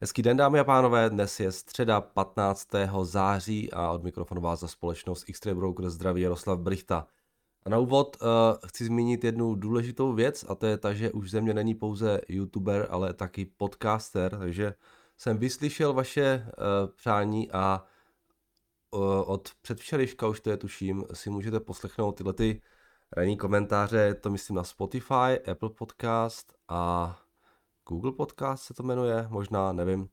Hezký den, dámy a pánové, dnes je středa 15. září a od mikrofonu vás za společnost X-Ray Broker zdraví Jaroslav Brichta. A na úvod uh, chci zmínit jednu důležitou věc a to je ta, že už ze mě není pouze youtuber, ale taky podcaster, takže jsem vyslyšel vaše uh, přání a uh, od předvčerejška už to je tuším, si můžete poslechnout tyhle ty ranní komentáře, to myslím na Spotify, Apple Podcast a Google Podcast se to jmenuje, možná, nevím.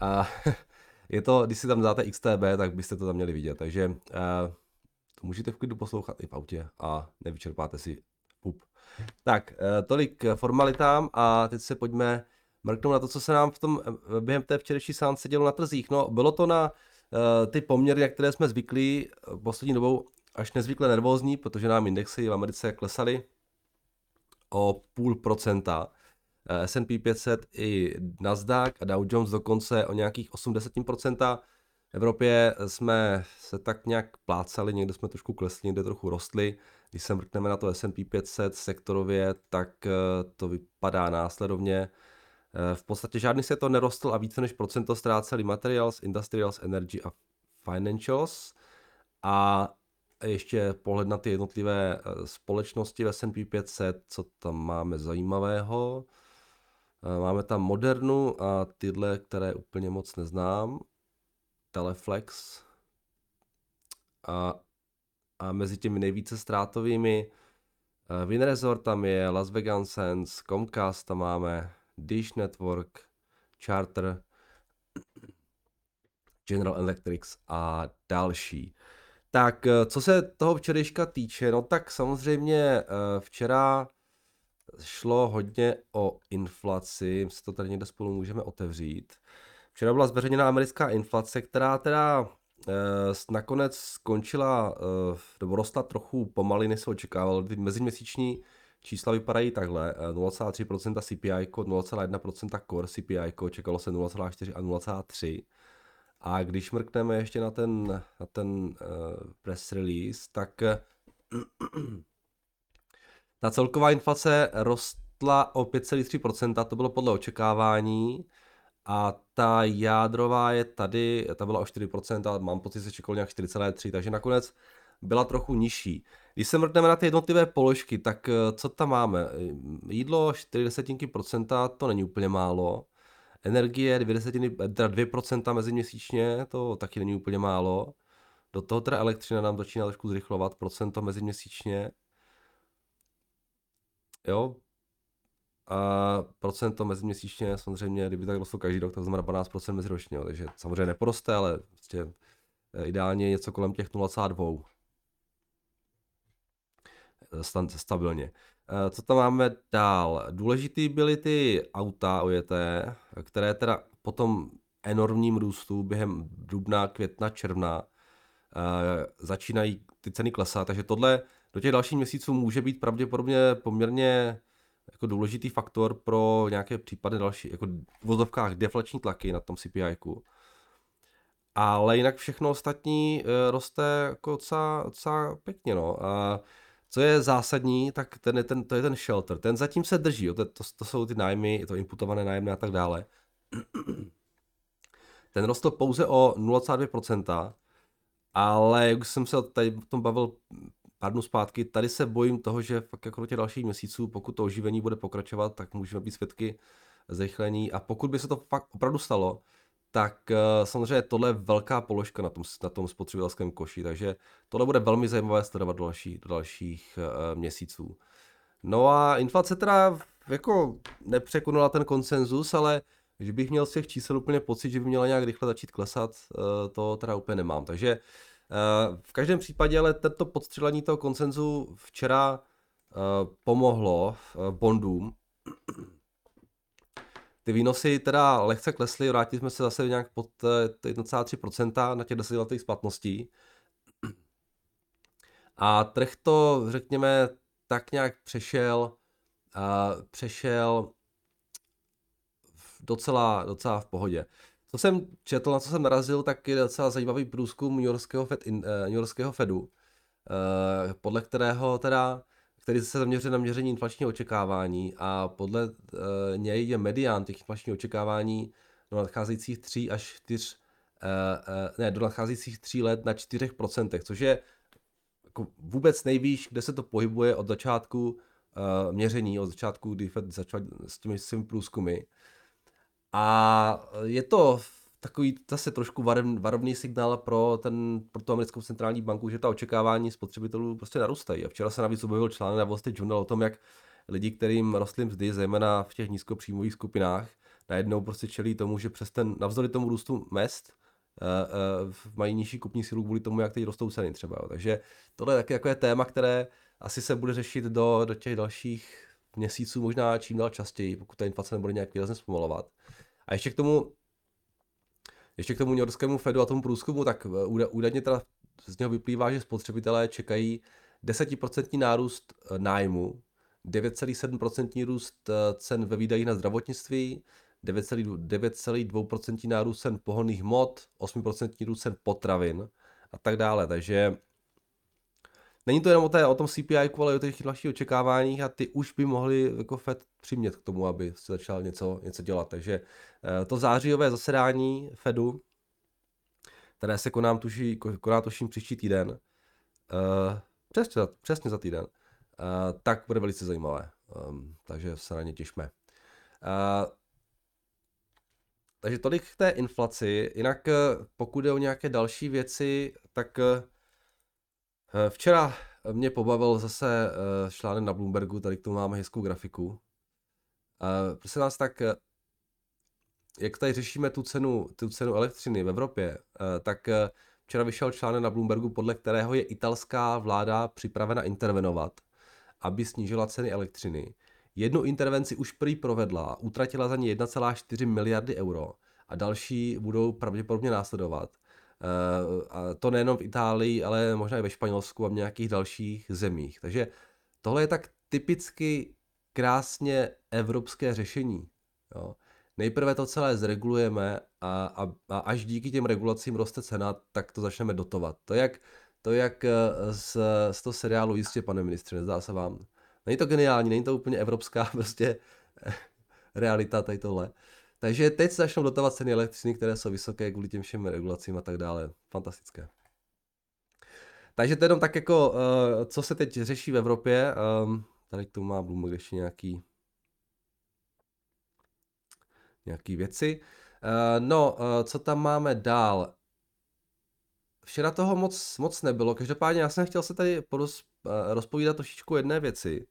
A je to, když si tam dáte XTB, tak byste to tam měli vidět, takže uh, to můžete v klidu poslouchat i v autě a nevyčerpáte si pup. Tak, uh, tolik formalitám a teď se pojďme mrknout na to, co se nám v tom, během té včerejší sánce dělo na trzích. No, bylo to na ty poměry, na které jsme zvyklí poslední dobou až nezvykle nervózní, protože nám indexy v Americe klesaly o půl procenta. Eh, S&P 500 i Nasdaq a Dow Jones dokonce o nějakých 80%. V Evropě jsme se tak nějak plácali, někde jsme trošku klesli, někde trochu rostli. Když se mrkneme na to S&P 500 sektorově, tak eh, to vypadá následovně. Eh, v podstatě žádný se to nerostl a více než procento ztráceli materials, industrials, energy a financials. A ještě pohled na ty jednotlivé společnosti v S&P 500, co tam máme zajímavého. Máme tam Modernu a tyhle, které úplně moc neznám. Teleflex. A, a mezi těmi nejvíce ztrátovými Winresort tam je, Las Vegas Sands, Comcast tam máme, Dish Network, Charter, General Electric a další. Tak co se toho včerejška týče, no tak samozřejmě včera šlo hodně o inflaci, my si to tady někde spolu můžeme otevřít. Včera byla zveřejněna americká inflace, která teda eh, nakonec skončila, eh, nebo rostla trochu pomaly, než se očekával. Ty meziměsíční čísla vypadají takhle. 0,3% CPI, 0,1% core CPI, čekalo se 0,4 a 0,3. A když mrkneme ještě na ten, na ten uh, press release, tak Ta celková inflace rostla o 5,3%, to bylo podle očekávání. A ta jádrová je tady, ta byla o 4%, ale mám pocit, že se čekalo nějak 4,3%, takže nakonec byla trochu nižší. Když se mrkneme na ty jednotlivé položky, tak eh, co tam máme? Jídlo 4%, to není úplně málo. Energie 2, desetiny, teda 2% meziměsíčně, to taky není úplně málo. Do toho teda elektřina nám začíná trošku zrychlovat, procento meziměsíčně jo, a procento meziměsíčně, samozřejmě, kdyby tak rostlo každý rok, tak znamená 12% meziročně, jo, takže samozřejmě neporoste, ale prostě eh, ideálně něco kolem těch 0,2 eh, stabilně. Eh, co tam máme dál? Důležitý byly ty auta ojeté, které teda potom enormním růstu během dubna, května, června začínají ty ceny klesat, takže tohle do těch dalších měsíců může být pravděpodobně poměrně jako důležitý faktor pro nějaké případy další, jako v vozovkách deflační tlaky na tom CPI. Ale jinak všechno ostatní e, roste jako docela, docela pěkně. No. A co je zásadní, tak ten je ten, to je ten shelter. Ten zatím se drží, jo. To, to, to jsou ty nájmy, to imputované nájmy a tak dále. Ten rostl pouze o 0,2%, ale jak jsem se tady o tom bavil pár dnů zpátky. Tady se bojím toho, že fakt jako do těch dalších měsíců, pokud to oživení bude pokračovat, tak můžeme být svědky zrychlení. A pokud by se to fakt opravdu stalo, tak uh, samozřejmě tohle je velká položka na tom, na tom spotřebitelském koši, takže tohle bude velmi zajímavé sledovat do, další, do dalších uh, měsíců. No a inflace teda jako nepřekonala ten konsenzus, ale že bych měl z těch čísel úplně pocit, že by měla nějak rychle začít klesat, uh, to teda úplně nemám. Takže Eh, v každém případě ale tento podstřelení toho koncenzu včera eh, pomohlo eh, bondům. Ty výnosy teda lehce klesly, vrátili jsme se zase nějak pod 1,3% na těch 10 letých splatností. A trh to, řekněme, tak nějak přešel, přešel docela, docela v pohodě. Co jsem četl, na co jsem narazil, tak je docela zajímavý průzkum New Yorkského, Fed, uh, New Yorkského Fedu, uh, podle kterého teda, který se zaměřuje na měření inflačního očekávání a podle uh, něj je medián těch inflačních očekávání do nadcházejících 3 až 4, ne, do nadcházejících 3 let na 4%, což je jako vůbec nejvýš, kde se to pohybuje od začátku uh, měření, od začátku, kdy Fed začal s těmi svými průzkumy. A je to takový zase trošku varovný signál pro, ten, pro tu americkou centrální banku, že ta očekávání spotřebitelů prostě narůstají. A včera se navíc objevil článek na Wall Street Journal o tom, jak lidi, kterým rostly mzdy, zejména v těch nízkopříjmových skupinách, najednou prostě čelí tomu, že přes ten, navzdory tomu růstu mest, uh, uh, mají nižší kupní sílu kvůli tomu, jak teď rostou ceny třeba. Jo. Takže tohle je taky takové téma, které asi se bude řešit do, do těch dalších měsíců, možná čím dál častěji, pokud ta inflace nebude nějak výrazně zpomalovat. A ještě k tomu, ještě k tomu New Yorkskému Fedu a tomu průzkumu, tak eh, údajně teda z něho vyplývá, že spotřebitelé čekají 10% nárůst nájmu, 9,7% růst cen ve výdajích na zdravotnictví, 9,2% nárůst cen pohonných hmot, 8% růst cen potravin a tak dále. Takže není to jenom o, té, o tom CPI, ale o těch dalších očekáváních a ty už by mohli jako Fed přimět k tomu, aby se začal něco, něco dělat. Takže eh, to zářijové zasedání Fedu, které se konám tuší, koná tuším příští týden, eh, přesně, přesně za týden, eh, tak bude velice zajímavé. Ehm, takže se na ně těšme. Takže tolik k té inflaci. Jinak pokud je o nějaké další věci, tak včera mě pobavil zase článek na Bloombergu, tady k tomu máme hezkou grafiku. Prosím nás tak, jak tady řešíme tu cenu, tu cenu elektřiny v Evropě, tak včera vyšel článek na Bloombergu, podle kterého je italská vláda připravena intervenovat, aby snížila ceny elektřiny. Jednu intervenci už prý provedla, utratila za ní 1,4 miliardy euro a další budou pravděpodobně následovat. Eh, a to nejenom v Itálii, ale možná i ve Španělsku a v nějakých dalších zemích. Takže tohle je tak typicky krásně evropské řešení. Jo. Nejprve to celé zregulujeme a, a, a až díky těm regulacím roste cena, tak to začneme dotovat. To jak, to jak eh, z, z toho seriálu jistě, pane ministře, nezdá se vám. Není to geniální, není to úplně evropská prostě realita tady tohle. Takže teď se začnou dotovat ceny elektřiny, které jsou vysoké kvůli těm všem regulacím a tak dále. Fantastické. Takže to jenom tak jako, uh, co se teď řeší v Evropě. Um, tady tomu má Bloomberg ještě nějaký, nějaký věci. Uh, no, uh, co tam máme dál? Včera toho moc, moc nebylo, každopádně já jsem chtěl se tady poroz, uh, rozpovídat trošičku jedné věci.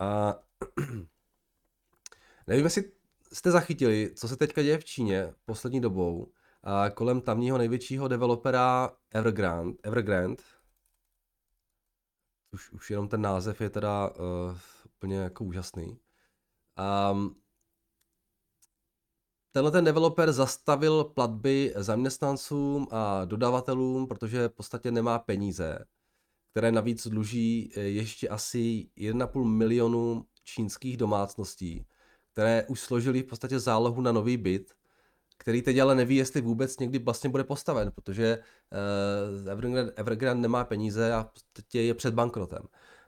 Uh, nevím, jestli jste zachytili, co se teďka děje v Číně poslední dobou a kolem tamního největšího developera Evergrande, Evergrande už, už jenom ten název je teda uh, úplně jako úžasný. Um, tenhle ten developer zastavil platby zaměstnancům a dodavatelům, protože v podstatě nemá peníze, které navíc dluží eh, ještě asi 1,5 milionu čínských domácností, které už složili v podstatě zálohu na nový byt, který teď ale neví, jestli vůbec někdy vlastně bude postaven, protože uh, Evergrande, Evergrande nemá peníze a teď je před bankrotem.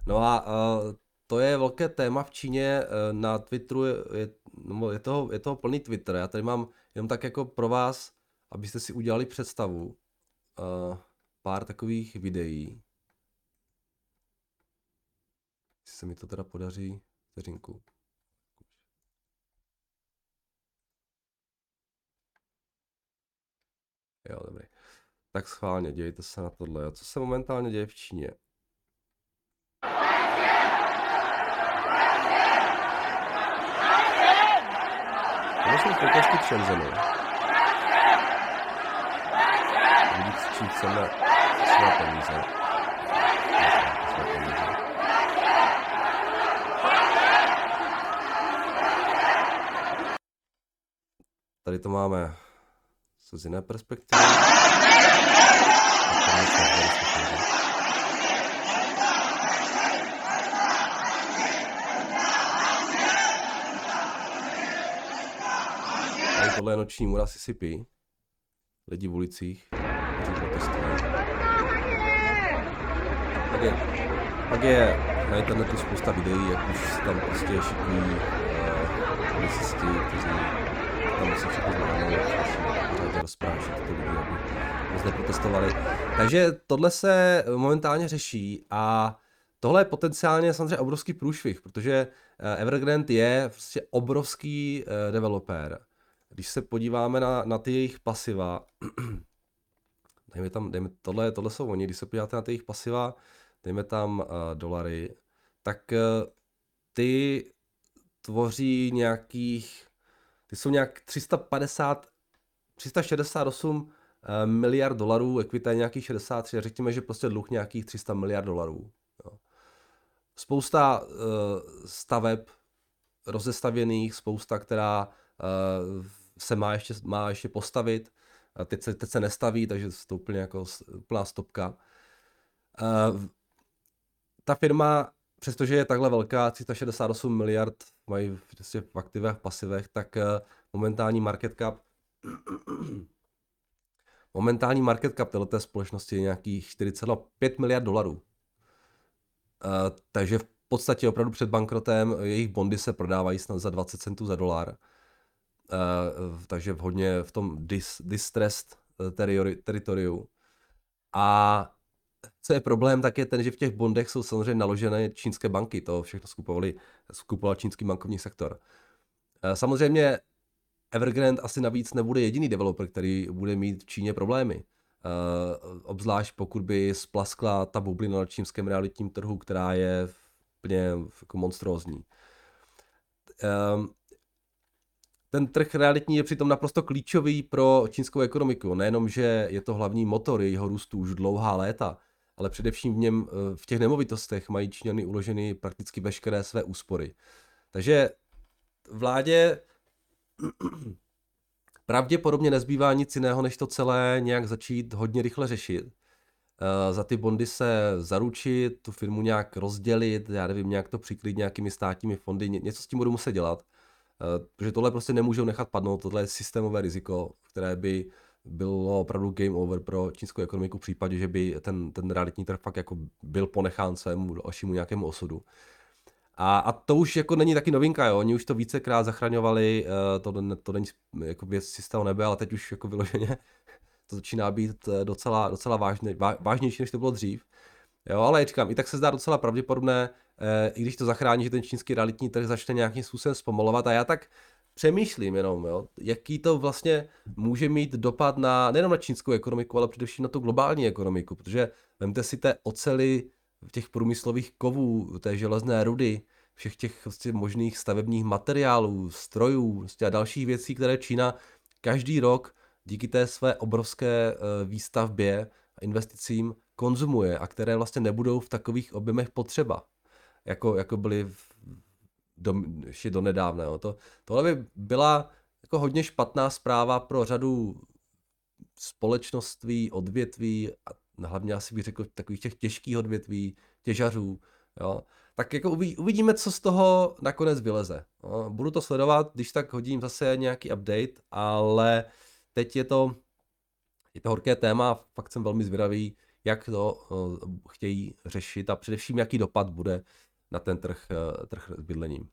No a uh, to je velké téma v Číně, uh, na Twitteru je, je, no, je, toho, je toho plný Twitter. Já tady mám jenom tak jako pro vás, abyste si udělali představu, uh, pár takových videí. Jestli se mi to teda podaří, vteřinku. Jo, dobrý. Tak schválně, dějte se na tohle. Co se momentálně děje v Číně? Chceme své peníze. Tady to máme z jiné perspektivy. Tady tohle je noční mura Sisipi. Lidi v ulicích, kteří protestují. Pak je, pak je na internetu spousta videí, jak už tam prostě šikují uh, policisti, kteří tam musí všechno rozprášit ty lidi, aby moc neprotestovali. Takže tohle se momentálně řeší a tohle je potenciálně samozřejmě obrovský průšvih, protože eh, Evergrande je prostě obrovský uh, developer. Když se podíváme na, na ty jejich pasiva, dejme tam, dejme, tohle, tohle jsou oni, když se podíváte na ty jejich pasiva, dejme tam uh, dolary, tak uh, ty tvoří nějakých, ty jsou nějak 350, 368 uh, miliard dolarů, ekvita je nějakých 63, řekněme, že prostě dluh nějakých 300 miliard dolarů. Jo. Spousta uh, staveb rozestavěných, spousta, která uh, se má ještě, má ještě postavit, a teď se, teď se nestaví, takže to úplně jako úplná stopka. Uh, ta firma, přestože je takhle velká, 368 miliard mají prostě v aktivech, pasivech, tak uh, momentální market cap momentální market cap této společnosti je nějakých 4,5 miliard dolarů. Uh, takže v podstatě opravdu před bankrotem jejich bondy se prodávají snad za 20 centů za dolar. Uh, takže hodně v tom dis, distressed eh, teritoriu. A co je problém, tak je ten, že v těch bondech jsou samozřejmě naložené čínské banky. To všechno skupovali, skupoval čínský bankovní sektor. Uh, samozřejmě Evergrande asi navíc nebude jediný developer, který bude mít v Číně problémy. Uh, obzvlášť pokud by splaskla ta bublina na čínském realitním trhu, která je úplně jako monstrózní. Um, ten trh realitní je přitom naprosto klíčový pro čínskou ekonomiku. Nejenom, že je to hlavní motor jejího růstu už dlouhá léta, ale především v něm, eh, v těch nemovitostech mají Číňany uloženy prakticky veškeré své úspory. Takže vládě pravděpodobně nezbývá nic jiného, než to celé nějak začít hodně rychle řešit. Uh, za ty bondy se zaručit, tu firmu nějak rozdělit, já nevím, nějak to přikryt nějakými státními fondy, něco s tím budu muset dělat. Uh, protože tohle prostě nemůžou nechat padnout, tohle je systémové riziko, které by bylo opravdu game over pro čínskou ekonomiku v případě, že by ten, ten realitní trh fakt jako byl ponechán svému dalšímu nějakému osudu. A, a to už jako není taky novinka, jo. Oni už to vícekrát zachraňovali, uh, to, to není jako věc čistého nebe, ale teď už jako vyloženě to začíná být eh, docela, docela vážně, vážnější, než to bylo dřív. Jo, ale říkám, i tak se zdá docela pravděpodobné, eh, i když to zachrání, že ten čínský realitní trh začne nějakým způsobem zpomalovat. A já tak přemýšlím jenom, jo, jaký to vlastně může mít dopad na nejenom na čínskou ekonomiku, ale především na tu globální ekonomiku, protože vemte si té ocely těch průmyslových kovů, té železné rudy, všech těch vlastně možných stavebních materiálů, strojů vlastně a dalších věcí, které Čína každý rok díky té své obrovské eh, výstavbě a investicím konzumuje a které vlastně nebudou v takových objemech potřeba, jako, jako byly v, do, ještě do nedávna. To, tohle by byla jako hodně špatná zpráva pro řadu společností, odvětví a hlavně asi bych řekl takových těch těžkých odvětví, těžařů, jo. Tak jako uvidíme, co z toho nakonec vyleze. Jo. Budu to sledovat, když tak hodím zase nějaký update, ale teď je to, je to horké téma, fakt jsem velmi zvědavý, jak to chtějí řešit a především, jaký dopad bude na ten trh, uh, trh s bydlením.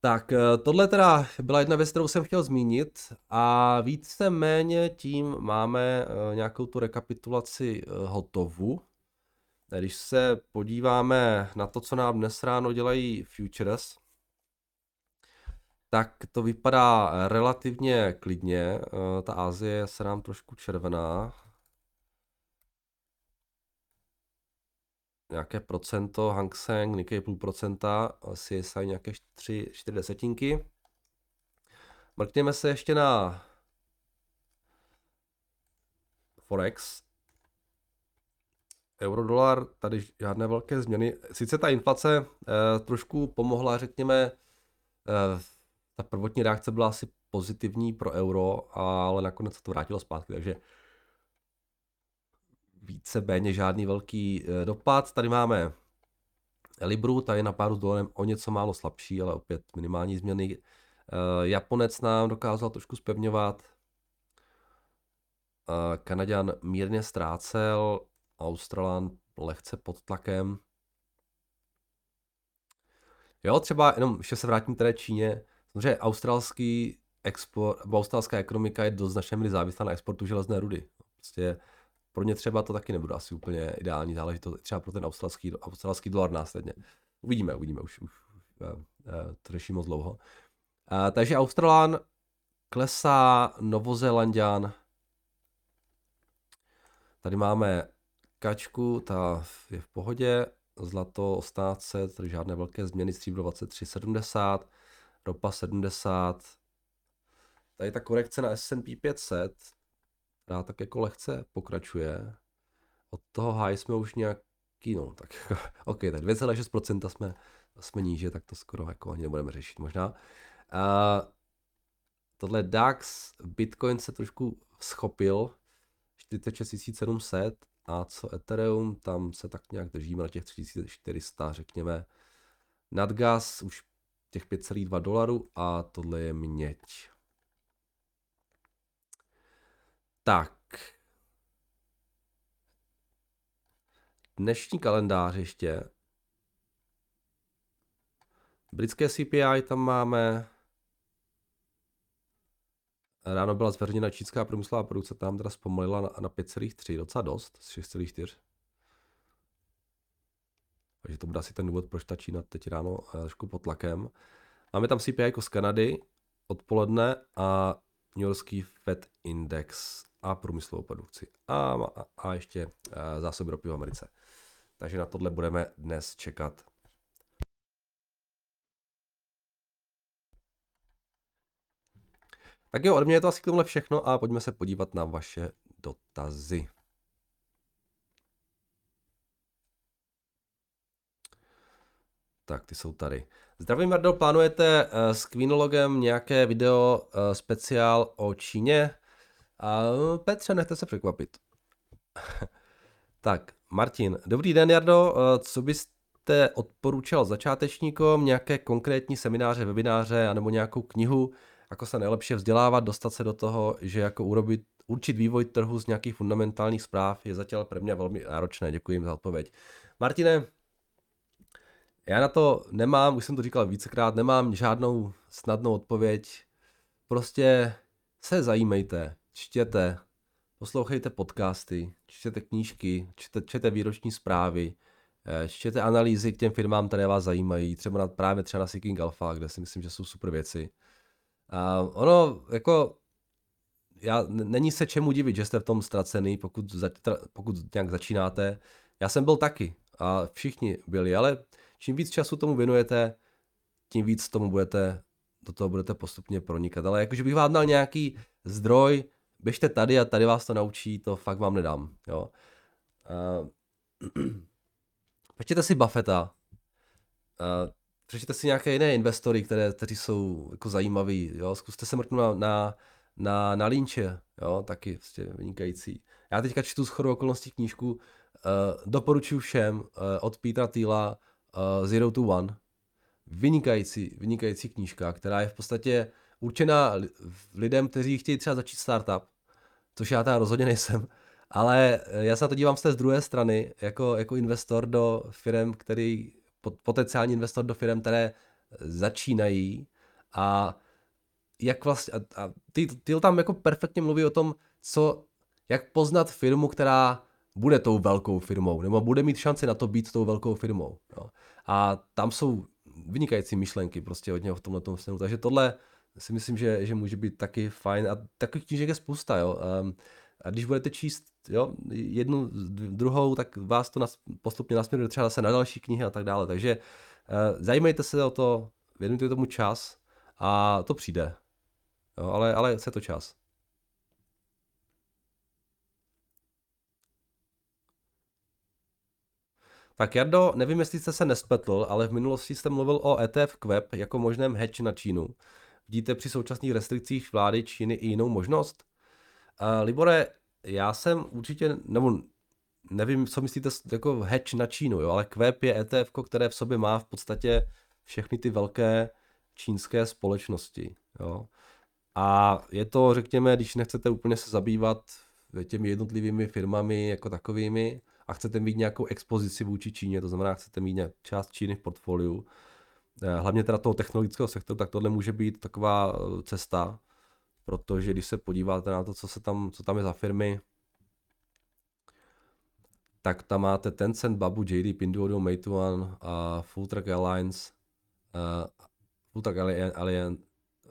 Tak, uh, tohle teda byla jedna věc, kterou jsem chtěl zmínit a víceméně tím máme uh, nějakou tu rekapitulaci hotovu. Když se podíváme na to, co nám dnes ráno dělají futures, tak to vypadá relativně klidně. Eh, ta Asie se nám trošku červená. Nějaké procento, Hang Seng, Nikkei půl procenta, CSI nějaké 3, 4 desetinky. Mrkněme se ještě na Forex. Eurodolar, tady žádné velké změny. Sice ta inflace eh, trošku pomohla, řekněme, eh, ta prvotní reakce byla asi pozitivní pro euro, ale nakonec se to vrátilo zpátky, takže více méně žádný velký eh, dopad. Tady máme Libru, ta je na páru s dolarem o něco málo slabší, ale opět minimální změny. Eh, Japonec nám dokázal trošku spevňovat. Eh, Kanaďan mírně ztrácel, Australan lehce pod tlakem. Jo, třeba jenom, ještě se vrátím té Číně, Samozřejmě australský export, australská ekonomika je do značné míry závislá na exportu železné rudy. Prostě pro ně třeba to taky nebude asi úplně ideální záležitost, třeba pro ten australský, australský dolar následně. Uvidíme, uvidíme, už, už uh, uh, to řeší moc dlouho. Uh, takže Australán klesá, Novozélandian. Tady máme kačku, ta je v pohodě, zlato 1800, tady žádné velké změny, stříbro 23,70, ropa 70, tady ta korekce na S&P 500, která tak jako lehce pokračuje, od toho high jsme už nějaký, no tak OK, tak 2,6% jsme, jsme níže, tak to skoro jako ani nebudeme řešit možná. Uh, tohle DAX, Bitcoin se trošku schopil, 46 700, a co Ethereum, tam se tak nějak držíme na těch 3400, řekněme. Nadgas už těch 5,2 dolarů a tohle je měď. Tak. Dnešní kalendář ještě. Britské CPI tam máme. Ráno byla zveřejněna čínská průmyslová produkce, tam teda zpomalila na, na 5,3, docela dost, z 6,4. Takže to bude asi ten důvod, proč ta Čína teď ráno je trošku pod tlakem. Máme tam CPI jako z Kanady odpoledne a New Yorkský Fed Index a průmyslovou produkci. A, a, a ještě a zásoby ropy v Americe. Takže na tohle budeme dnes čekat. Tak jo, od mě je to asi k tomuhle všechno a pojďme se podívat na vaše dotazy. Tak, ty jsou tady. Zdravím, Mardo, plánujete uh, s Queenologem nějaké video uh, speciál o Číně? A Petře, nechte se překvapit. tak, Martin. Dobrý den, Jardo. Uh, co byste odporučil začátečníkům? Nějaké konkrétní semináře, webináře, anebo nějakou knihu, jako se nejlepší vzdělávat, dostat se do toho, že jako urobit, určit vývoj trhu z nějakých fundamentálních zpráv je zatím pro mě velmi náročné. Děkuji za odpověď. Martine, já na to nemám, už jsem to říkal vícekrát, nemám žádnou snadnou odpověď. Prostě se zajímejte, čtěte, poslouchejte podcasty, čtěte knížky, čtěte, čtěte výroční zprávy, eh, čtěte analýzy k těm firmám, které vás zajímají, třeba na, právě třeba na Seeking Alpha, kde si myslím, že jsou super věci. A ono, jako, já, není se čemu divit, že jste v tom ztracený, pokud, za, pokud nějak začínáte. Já jsem byl taky a všichni byli, ale čím víc času tomu věnujete, tím víc tomu budete, do toho budete postupně pronikat. Ale jakože bych vám dal nějaký zdroj, běžte tady a tady vás to naučí, to fakt vám nedám. Jo. Uh, Počtěte si Buffetta. Uh, přečtěte si nějaké jiné investory, které, kteří jsou jako zajímaví, jo, zkuste se mrknout na, na, na, na Lynche, jo, taky prostě vynikající. Já teďka čtu z chodu okolností knížku, uh, doporučuji všem uh, od Petra Thiela uh, Zero to One, vynikající, vynikající knížka, která je v podstatě určená lidem, kteří chtějí třeba začít startup, což já teda rozhodně nejsem, ale já se na to dívám z té z druhé strany, jako, jako investor do firm, který potenciální investor do firm, které začínají a jak vlastně, a, a ty, ty tam jako perfektně mluví o tom, co, jak poznat firmu, která bude tou velkou firmou, nebo bude mít šanci na to být tou velkou firmou. Jo. A tam jsou vynikající myšlenky prostě od něho v tomhle tom směru. Takže tohle si myslím, že, že může být taky fajn. A takových knížek je spousta. Jo. Um, a když budete číst jo, jednu, druhou, tak vás to nas, postupně nasměruje třeba se na další knihy a tak dále. Takže uh, zajímejte se o to, věnujte tomu čas a to přijde. Jo, ale, ale chce to čas. Tak Jardo, nevím, jestli jste se nespletl, ale v minulosti jste mluvil o ETF Queb jako možném hedge na Čínu. Vidíte při současných restrikcích vlády Číny i jinou možnost? Uh, Libore, já jsem určitě, nebo nevím, co myslíte jako hedge na Čínu, jo, ale QEP je ETF, které v sobě má v podstatě všechny ty velké čínské společnosti. Jo. A je to, řekněme, když nechcete úplně se zabývat těmi jednotlivými firmami jako takovými a chcete mít nějakou expozici vůči Číně, to znamená, chcete mít nějak část Číny v portfoliu, hlavně teda toho technologického sektoru, tak tohle může být taková eh, cesta. protože když se podíváte na to, co, se tam, co tam je za firmy, tak tam máte Tencent, Babu, JD, Pinduoduo, Meituan, a Full Track Alliance, uh, Full Track Alliance,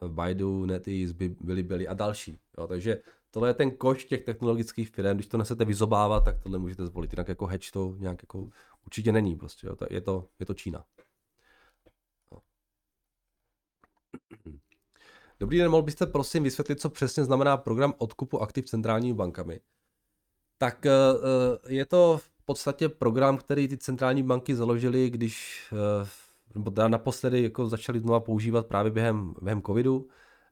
Baidu, NetEase, Bilibili a další. Jo, takže tohle je ten koš těch technologických firm, když to nesete vyzobávat, tak tohle můžete zvolit. Jinak jako hedge to nějak jako určitě není prostě, jo. je, to, je to Čína. No. Dobrý den, mohl byste prosím vysvětlit, co přesně znamená program odkupu aktiv centrálními bankami? Tak eh, eh, je to v podstatě program, který ty centrální banky založily, když eh, nebo naposledy jako začali znova používat právě během, během covidu,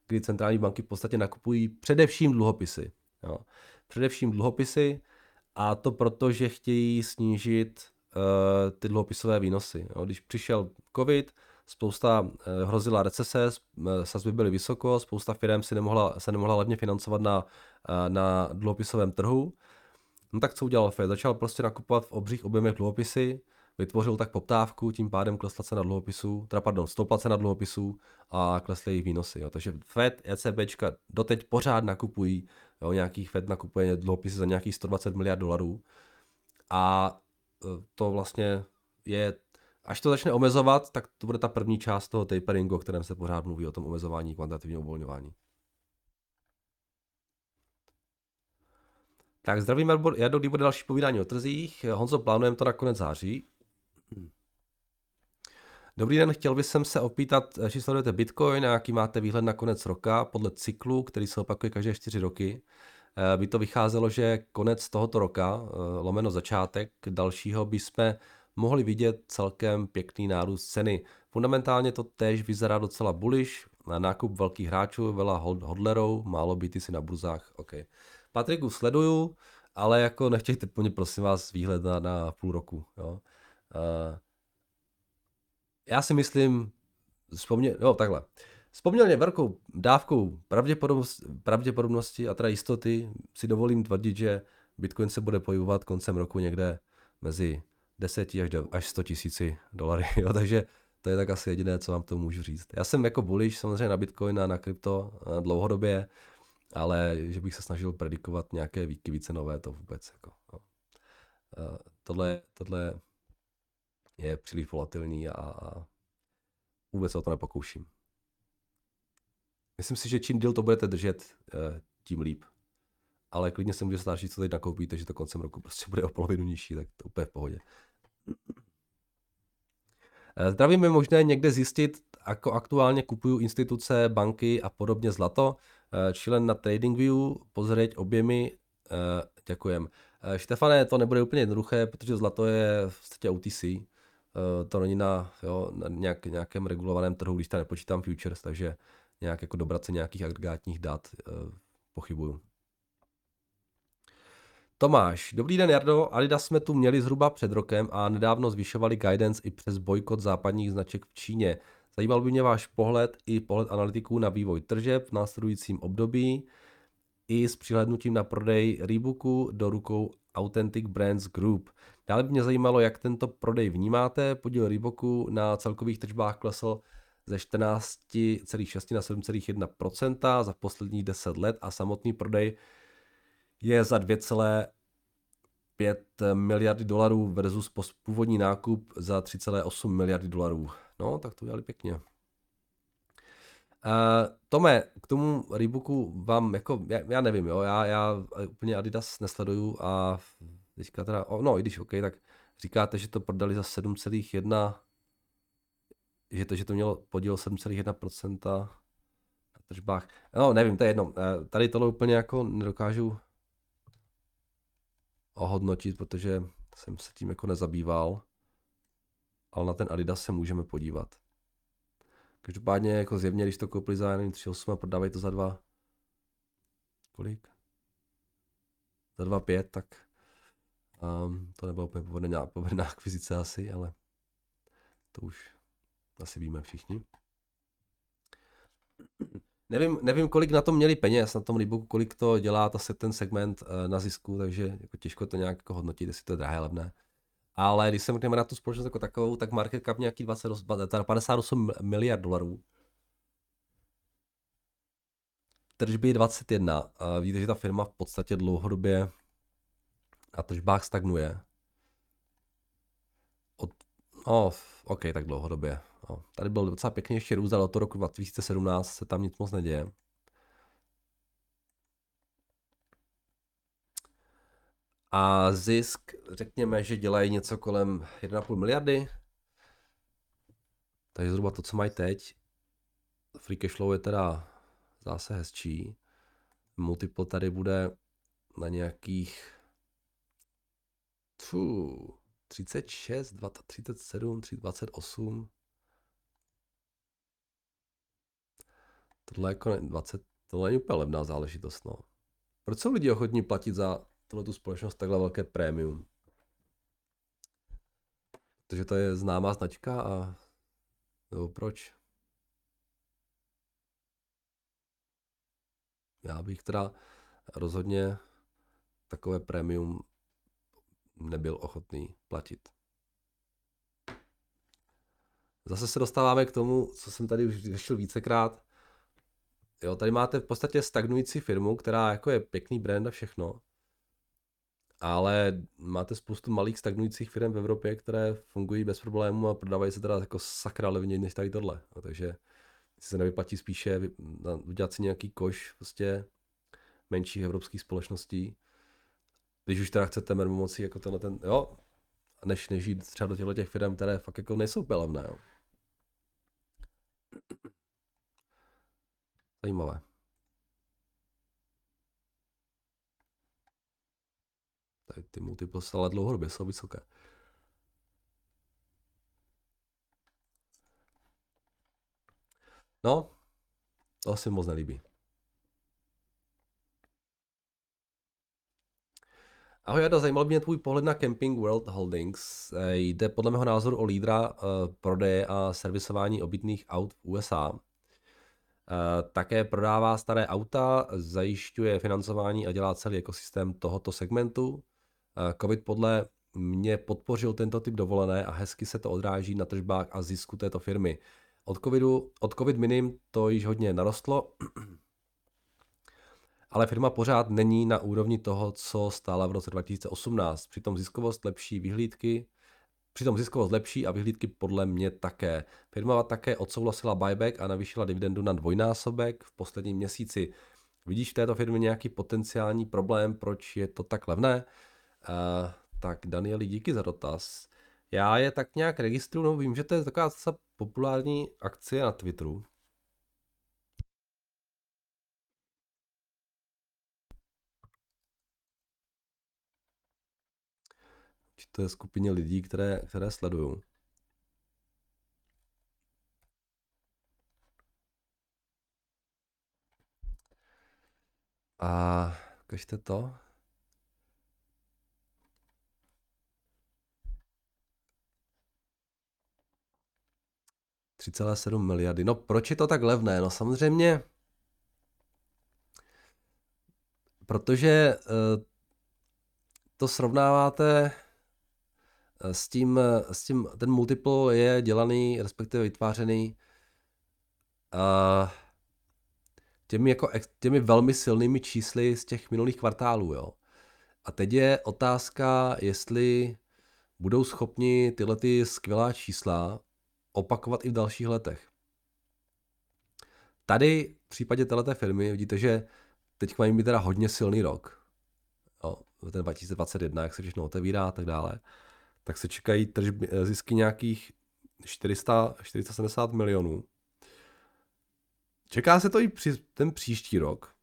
kdy centrální banky v podstatě nakupují především dluhopisy. Jo. Především dluhopisy a to proto, že chtějí snížit uh, ty dluhopisové výnosy. Jo. Když přišel covid, spousta uh, hrozila recese, sazby byly vysoko, spousta firm si nemohla, se nemohla levně financovat na, uh, na dluhopisovém trhu. No tak co udělal Fed? Začal prostě nakupovat v obřích objemech dluhopisy, vytvořil tak poptávku, tím pádem klesla cena dluhopisů, teda pardon, stoupla cena dluhopisů a klesly jejich výnosy. Jo. Takže Fed, ECBčka doteď pořád nakupují, jo, nějakých Fed nakupuje dluhopisy za nějakých 120 miliard dolarů a to vlastně je, až to začne omezovat, tak to bude ta první část toho taperingu, o kterém se pořád mluví, o tom omezování kvantitativního uvolňování. Tak zdravím, Jardo, kdy bude další povídání o trzích. Honzo, plánujeme to na konec září. Dobrý den, chtěl bych se opýtat, jestli sledujete Bitcoin a jaký máte výhled na konec roka podle cyklu, který se opakuje každé čtyři roky. Eh, by to vycházelo, že konec tohoto roka, eh, lomeno začátek dalšího, bychom mohli vidět celkem pěkný nárůst ceny. Fundamentálně to též vyzerá docela bullish, na nákup velkých hráčů, vela hodlerů, málo si na burzách, OK. Patriku sleduju, ale jako nechtějte po mě prosím vás výhled na, na půl roku. Jo. Uh, já si myslím, vzpomně, no takhle, s poměrně velkou dávkou pravděpodobnosti, pravděpodobnosti a teda jistoty si dovolím tvrdit, že Bitcoin se bude pohybovat koncem roku někde mezi 10 až, do, až 100 tisíci dolary, jo, takže to je tak asi jediné, co vám to můžu říct. Já jsem jako bullish samozřejmě na Bitcoin a na krypto dlouhodobě, ale že bych se snažil predikovat nějaké výky více nové, to vůbec jako. No. Tohle, tohle je příliš volatilní a, a vůbec se o to nepokouším. Myslím si, že čím díl to budete držet, eh, tím líp. Ale klidně se může stát, že co teď nakoupíte, že to koncem roku prostě bude o polovinu nižší, tak to úplně v pohodě. Eh, zdravím je možné někde zjistit, jako aktuálně kupují instituce, banky a podobně zlato. Eh, Člen na TradingView, pozrieť objemy, děkujem. Štefane, to nebude úplně jednoduché, protože zlato je v podstatě OTC, Eh, to není na, jo, na nějak, nějakém regulovaném trhu, když tam nepočítám futures, takže nějak jako dobrat se nějakých agregátních dat pochybuju. Tomáš, dobrý den Jardo, Adidas jsme tu měli zhruba před rokem a nedávno zvyšovali guidance i přes bojkot západních značek v Číně. Zajímal by mě váš pohled i pohled analytiků na vývoj tržeb v následujícím období i s přihlednutím na prodej Reeboku do rukou Authentic Brands Group. Dále by mě zajímalo, jak tento prodej vnímáte. Podíl Reeboku na celkových tržbách klesl ze 14,6 na 7,1% za posledních 10 let a samotný prodej je za 2,5 miliardy dolarů versus původní nákup za 3,8 miliardy dolarů. No, tak to udělali pěkně. Uh, Tome, k tomu Reeboku vám jako, já, já nevím, jo, já, já úplně Adidas nesleduju a teďka teda, no i když OK, tak říkáte, že to prodali za 7,1, že to, že to mělo podíl 7,1% na tržbách. No, nevím, to je jedno. Tady tohle úplně jako nedokážu ohodnotit, protože jsem se tím jako nezabýval. Ale na ten Adidas se můžeme podívat. Každopádně jako zjevně, když to koupili za 3,8 a prodávají to za 2, kolik? Za 2,5, tak um, to nebylo úplně povedená, povedená akvizice asi, ale to už asi víme všichni. Nevím, nevím, kolik na tom měli peněz, na tom Reeboku, kolik to dělá ta, ten segment uh, na zisku, takže jako těžko to nějak jako hodnotit, jestli to je drahé, levné. Ale když se mrkneme na tu společnost jako takovou, tak market cap nějaký 20, 58 miliard dolarů. tržby 21. A vidíte, že ta firma v podstatě dlouhodobě na tržbách stagnuje. Oh, OK, tak dlouhodobě. No, tady byl docela pěkně ještě růst, ale od toho roku 2017 se tam nic moc neděje. A zisk, řekněme, že dělají něco kolem 1,5 miliardy. Takže zhruba to, co mají teď. Free cash flow je teda zase hezčí. Multiple tady bude na nějakých tfu, 36, 20, 37, 28. Tohle jako 20, tohle není úplně levná záležitost, no. Proč jsou lidi ochotní platit za tohle tu společnost takhle velké prémium? Protože to je známá značka a nebo proč? Já bych teda rozhodně takové prémium nebyl ochotný platit. Zase se dostáváme k tomu, co jsem tady už řešil vícekrát. Jo, tady máte v podstatě stagnující firmu, která jako je pěkný brand a všechno, ale máte spoustu malých stagnujících firm v Evropě, které fungují bez problémů a prodávají se teda jako sakra levněji než tady tohle. No, takže se nevyplatí spíše udělat si nějaký koš prostě menších evropských společností, když už teda chcete moci jako tenhle ten, jo, než, než třeba do těchto těch firm, které fakt jako nejsou levné, jo. Zajímavé. Tady ty multiples ale dlouhodobě jsou vysoké. No, to se moc nelíbí. Ahoj Jado, zajímal mě tvůj pohled na Camping World Holdings. Eh, jde podle mého názoru o lídra uh, prodeje a servisování obytných aut v USA. Eh, také prodává staré auta, zajišťuje financování a dělá celý ekosystém tohoto segmentu. Covid podle mě podpořil tento typ dovolené a hezky se to odráží na tržbách a zisku této firmy. Od, COVIDu, od COVID minim to již hodně narostlo, ale firma pořád není na úrovni toho, co stála v roce 2018. Přitom ziskovost lepší vyhlídky, Přitom ziskovost lepší a vyhlídky podle mě také. Firma také odsouhlasila buyback a navýšila dividendu na dvojnásobek v posledním měsíci. Vidíš v této firmě nějaký potenciální problém, proč je to tak levné? Uh, tak Danieli, díky za dotaz. Já je tak nějak registruju, no vím, že to je taková populární akcie na Twitteru. Té skupině lidí, které, které sledují. A ukažte to. sedm miliardy. No proč je to tak levné? No samozřejmě, protože uh, to srovnáváte s tím, s tím, ten multiple je dělaný, respektive vytvářený uh, těmi, jako, těmi velmi silnými čísly z těch minulých kvartálů, jo. A teď je otázka, jestli budou schopni tyhle ty skvělá čísla opakovat i v dalších letech. Tady v případě této firmy vidíte, že teď mají být teda hodně silný rok. Jo, ten 2021, jak se všechno otevírá a tak dále tak se čekají tržby, eh, zisky nějakých 400, 470 milionů. Čeká se to i při ten příští rok.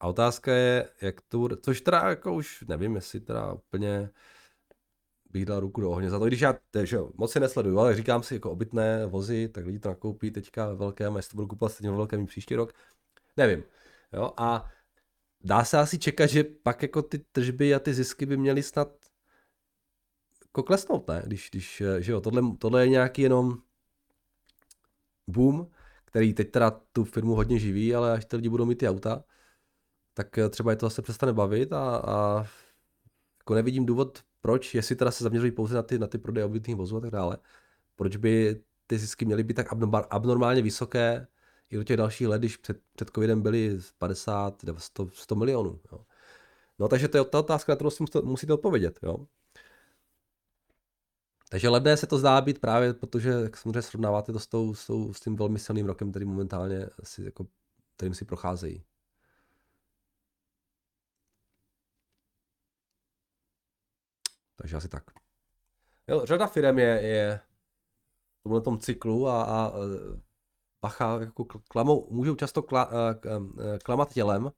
A otázka je, jak to, což teda jako už nevím, jestli teda úplně bych dal ruku do ohně za to, když já že jo, moc si nesleduju, ale říkám si jako obytné vozy, tak lidi to nakoupí teďka velké, a jestli to budu kupovat stejně velké příští rok, nevím. Jo, a dá se asi čekat, že pak jako ty tržby a ty zisky by měly snad jako klesnout, ne? Když, když eh, že jo, tohle, tohle je nějaký jenom boom, který teď teda tu firmu hodně živí, ale až ty lidi budou mít ty auta, tak eh, třeba je to zase přestane bavit a, a jako nevidím důvod, proč, jestli teda se zaměřují pouze na ty, na ty prodeje obytných vozů a tak dále, proč by ty zisky měly být tak abnormálně vysoké, i do těch dalších let, když před, před covidem byly 50, 100, 100 milionů. Jo. No takže to je ta otázka, na kterou si musíte odpovědět. Jo. Takže ledné se to zdá být právě, protože jak samozřejmě srovnáváte to s, tou, s, tou, s tím velmi silným rokem, který momentálně si, jako, kterým si procházejí. Takže asi tak. Jo, řada firm je, je v tomhle tom cyklu a, a bacha, jako klamou, můžou často kla, klamat tělem.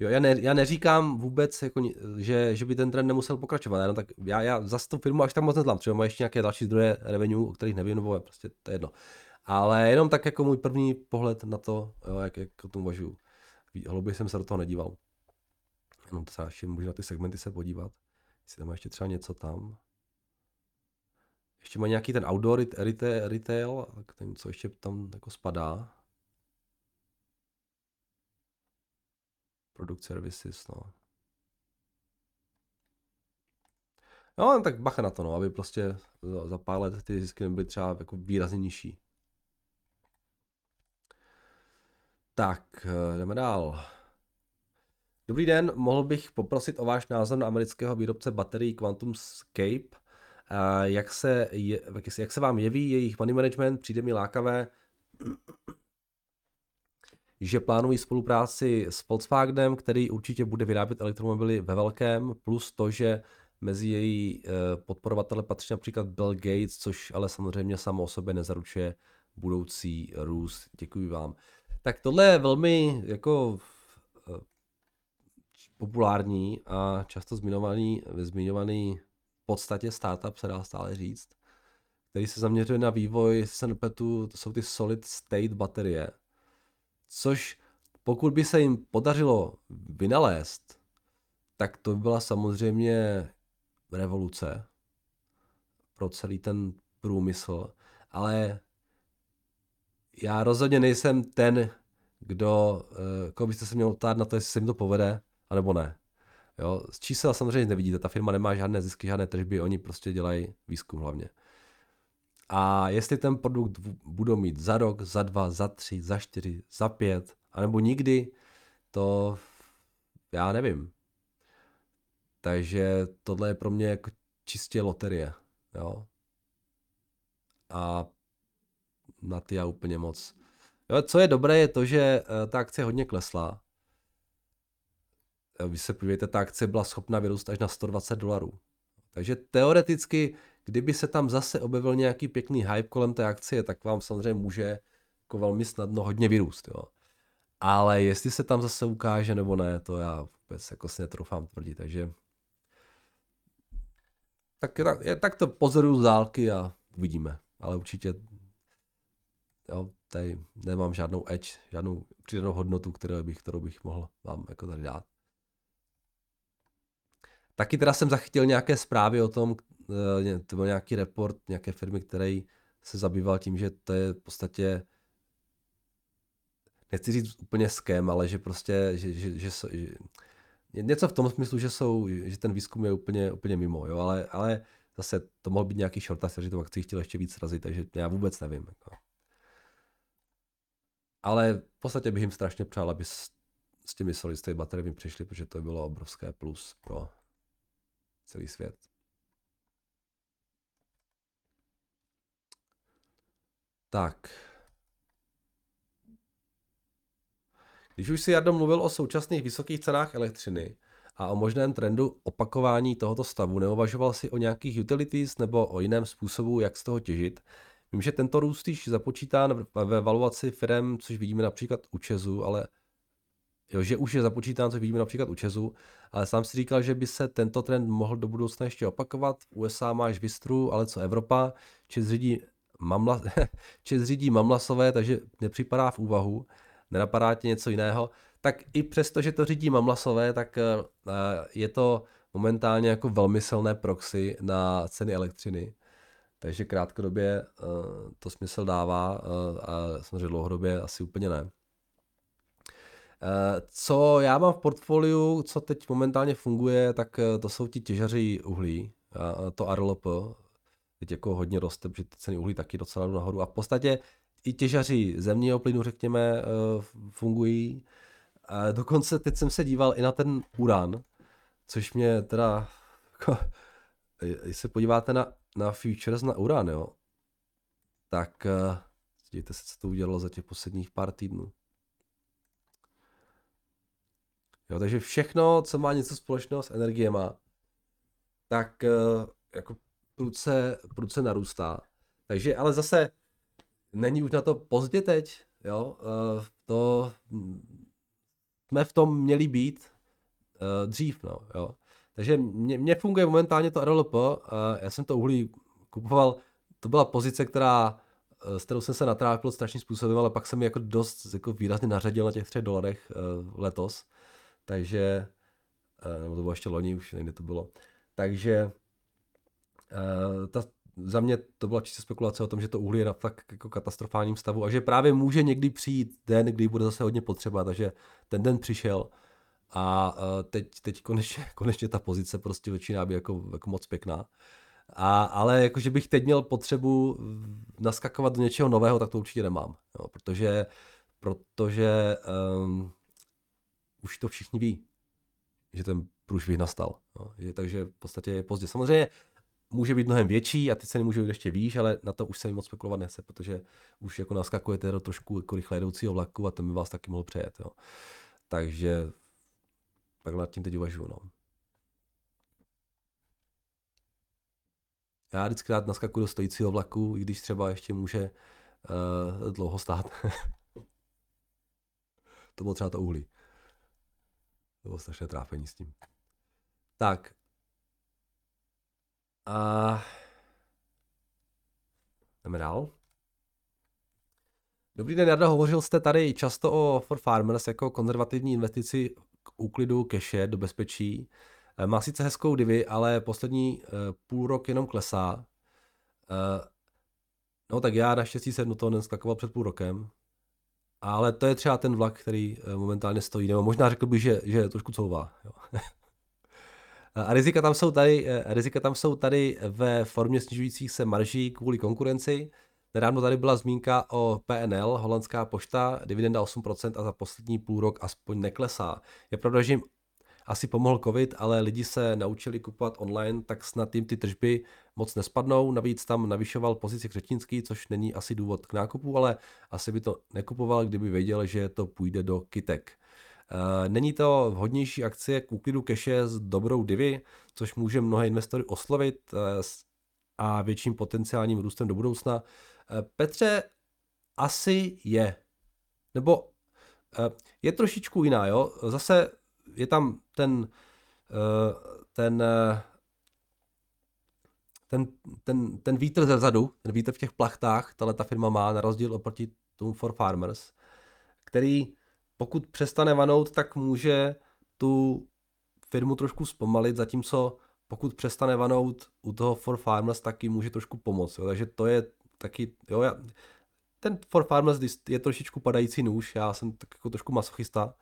Jo, já, ne, já neříkám vůbec, jako, že, že by ten trend nemusel pokračovat, jenom tak já, já za tu firmu až tak moc neznám, třeba má ještě nějaké další zdroje revenue, o kterých nevím, nebo prostě to je jedno. Ale jenom tak jako můj první pohled na to, jo, jak, jak o tom uvažuji. Hlouběji jsem se do toho nedíval. Jenom třeba ještě můžu na ty segmenty se podívat. Jestli tam má ještě třeba něco tam. Ještě má nějaký ten outdoor retail, retail ten, co ještě tam jako spadá. Product services, no. No, tak bacha na to, no, aby prostě za, za pár let ty zisky nebyly třeba jako výrazně nižší. Tak, eh, jdeme dál. Dobrý den, mohl bych poprosit o váš názor na amerického výrobce baterií Quantum Scape. Jak se, jak se vám jeví jejich money management? Přijde mi lákavé, že plánují spolupráci s Volkswagenem, který určitě bude vyrábět elektromobily ve velkém, plus to, že mezi její eh, podporovatele patří například Bill Gates, což ale samozřejmě samo o sobě nezaručuje budoucí růst. Děkuji vám. Tak tohle je velmi jako eh, populární a často zmiňovaný, zmiňovaný v podstatě startup, se dá stále říct, který se zaměřuje na vývoj Senpetu, to jsou ty solid state baterie, což pokud by se jim podařilo vynalézt, tak to by byla samozřejmě revoluce pro celý ten průmysl, ale já rozhodně nejsem ten, kdo, eh, koho byste se měl ptát na to, jestli se jim to povede, anebo ne. Jo, z čísel samozřejmě nevidíte, ta firma nemá žádné zisky, žádné tržby, oni prostě dělají výzkum hlavně. A jestli ten produkt budou mít za rok, za dva, za tři, za čtyři, za pět, anebo nikdy, to já nevím. Takže tohle je pro mě jako čistě loterie. Jo? A na ty já úplně moc. Jo, co je dobré, je to, že eh, ta akce hodně klesla. Vy se podívejte, ta akce byla schopna vyrůst až na 120 dolarů. Takže teoreticky, kdyby se tam zase objevil nějaký pěkný hype kolem té akcie, tak vám samozřejmě může jako velmi snadno hodně vyrůst. Jo. Ale jestli se tam zase ukáže nebo ne, to já vůbec jako si netroufám tvrdit. Takže tak, tak, tak to pozoruju z dálky a uvidíme. Ale určitě jo, tady nemám žádnou edge, žádnou přidanou hodnotu, kterou bych, kterou bych mohl vám jako tady dát. Taky teda jsem zachytil nějaké zprávy o tom, eh, to byl nějaký report nějaké firmy, který se zabýval tím, že to je v podstatě nechci říct úplně skem, ale že prostě, že, že, že, že něco v tom smyslu, že jsou, že ten výzkum je úplně, úplně mimo, jo, ale, ale zase to mohl být nějaký short kteří to akci chtěl ještě víc razit, takže já vůbec nevím. Jako. Ale v podstatě bych jim strašně přál, aby s, s těmi solid bateriemi přišli, protože to by bylo obrovské plus pro celý svět. Tak. Když už si Jardo mluvil o současných vysokých cenách elektřiny a o možném trendu opakování tohoto stavu, neuvažoval si o nějakých utilities nebo o jiném způsobu, jak z toho těžit? Vím, že tento růst již započítán ve valuaci firm, což vidíme například u Česu, ale Jo, že už je započítán, co vidíme například u Česu, ale sám si říkal, že by se tento trend mohl do budoucna ještě opakovat. USA máš Vistru, ale co Evropa? Čes řídí, mamla, Čes řídí mamlasové, takže nepřipadá v úvahu. Nenapadá tě něco jiného. Tak i přesto, že to řídí mamlasové, tak uh, je to momentálně jako velmi silné proxy na ceny elektřiny. Takže krátkodobě uh, to smysl dává uh, a samozřejmě dlouhodobě asi úplně ne. Eh, co já mám v portfoliu, co teď momentálně funguje, tak eh, to jsou ti těžaři uhlí, to RLP, teď jako hodně roste, protože ty ceny uhlí taky docela nahoru a v podstatě i těžaři zemního plynu, řekněme, fungují. A dokonce teď jsem se díval i na ten uran, což mě teda, jako, když se podíváte na, na futures na uran, jo, tak dívejte se, co to udělalo za těch posledních pár týdnů. Jo, takže všechno, co má něco společného s energiema, tak uh, jako prudce, prudce narůstá. Takže, ale zase není už na to pozdě teď, jo, uh, to jsme v tom měli být uh, dřív, no, jo. Takže mě, mě funguje momentálně to RLP, já jsem to uhlí kupoval, to byla pozice, která, s kterou jsem se natrápil strašným způsobem, ale pak jsem mi jako dost jako výrazně nařadil na těch třech dolarech letos, takže, uh, nebo to bylo ještě loni, už někde to bylo, takže uh, ta, za mě to byla čistě spekulace o tom, že to uhlí je na tak jako katastrofálním stavu a že právě může někdy přijít den, kdy bude zase hodně potřeba, takže ten den přišel a uh, teď, teď konečně, konečně ta pozice prostě začíná být jako, jako moc pěkná. A, ale jakože bych teď měl potřebu naskakovat do něčeho nového, tak to určitě nemám. Jo, protože protože um, už to všichni ví, že ten průšvih nastal. Jo. Je, takže v podstatě je pozdě. Samozřejmě může být mnohem větší a ty ceny můžou být ještě výš, ale na to už se moc spekulovat nese, protože už jako naskakujete do trošku jako rychle jedoucího vlaku a ten by vás taky mohl přejet. Jo. Takže tak nad tím teď uvažuji. No. Já vždycky rád naskakuju do stojícího vlaku, i když třeba ještě může uh, dlouho stát. to bylo třeba to uhlí. To bylo strašné trápení s tím. Tak. A jdeme dál. Dobrý den, Jarda, hovořil jste tady často o For Farmers jako konzervativní investici k úklidu keše do bezpečí. Eh, má sice hezkou divy, ale poslední uh, půl rok jenom klesá. Uh, no tak já naštěstí jsem do toho neskakoval před půl rokem. Ale to je třeba ten vlak, který momentálně stojí, nebo možná řekl bych, že, že trošku couvá. A rizika tam jsou tady, rizika tam jsou tady ve formě snižujících se marží kvůli konkurenci. Nedávno tady byla zmínka o PNL, holandská pošta, dividenda 8% a za poslední půl rok aspoň neklesá. Je pravda, že jim asi pomohl covid, ale lidi se naučili kupovat online, tak snad jim ty tržby moc nespadnou. Navíc tam navyšoval pozici Křetínský, což není asi důvod k nákupu, ale asi by to nekupoval, kdyby věděl, že to půjde do kytek. Eh, není to vhodnější akcie k úklidu keše s dobrou divy, což může mnohé investory oslovit eh, a větším potenciálním růstem do budoucna. Eh, Petře, asi je. Nebo je trošičku jiná, jo. Zase je tam ten, ten, ten, ten, ten vítr ze zadu, ten vítr v těch plachtách, tahle ta firma má, na rozdíl oproti tomu For Farmers, který pokud přestane vanout, tak může tu firmu trošku zpomalit, zatímco pokud přestane vanout u toho For Farmers, taky může trošku pomoct. Jo. Takže to je taky, jo, já, ten For Farmers je trošičku padající nůž, já jsem tak jako trošku masochista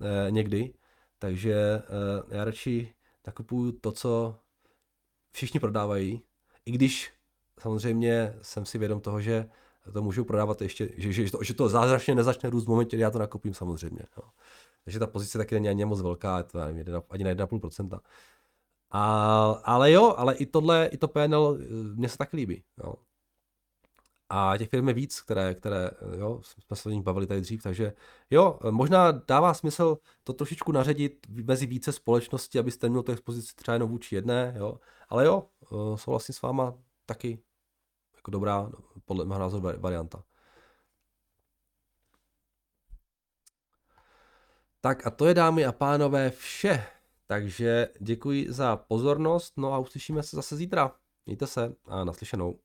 eh, někdy, takže eh, já radši nakupuju to, co všichni prodávají, i když samozřejmě jsem si vědom toho, že to můžu prodávat ještě, že, že, to, že to zázračně nezačne růst v momentě, kdy já to nakupím samozřejmě. Jo. Takže ta pozice taky není ani moc velká, to nevím, ani na 1,5%. A, ale jo, ale i tohle, i to PNL, eh, mně se taky líbí. Jo. A těch firm je víc, které, které jo, jsme se o nich bavili tady dřív, takže jo, možná dává smysl to trošičku naředit mezi více společnosti, abyste měl tu expozici třeba jenom vůči jedné, jo. Ale jo, eh, souhlasím s váma taky jako dobrá, podle mého názoru, varianta. Tak a to je dámy a pánové vše. Takže děkuji za pozornost, no a uslyšíme se zase zítra. Mějte se a naslyšenou.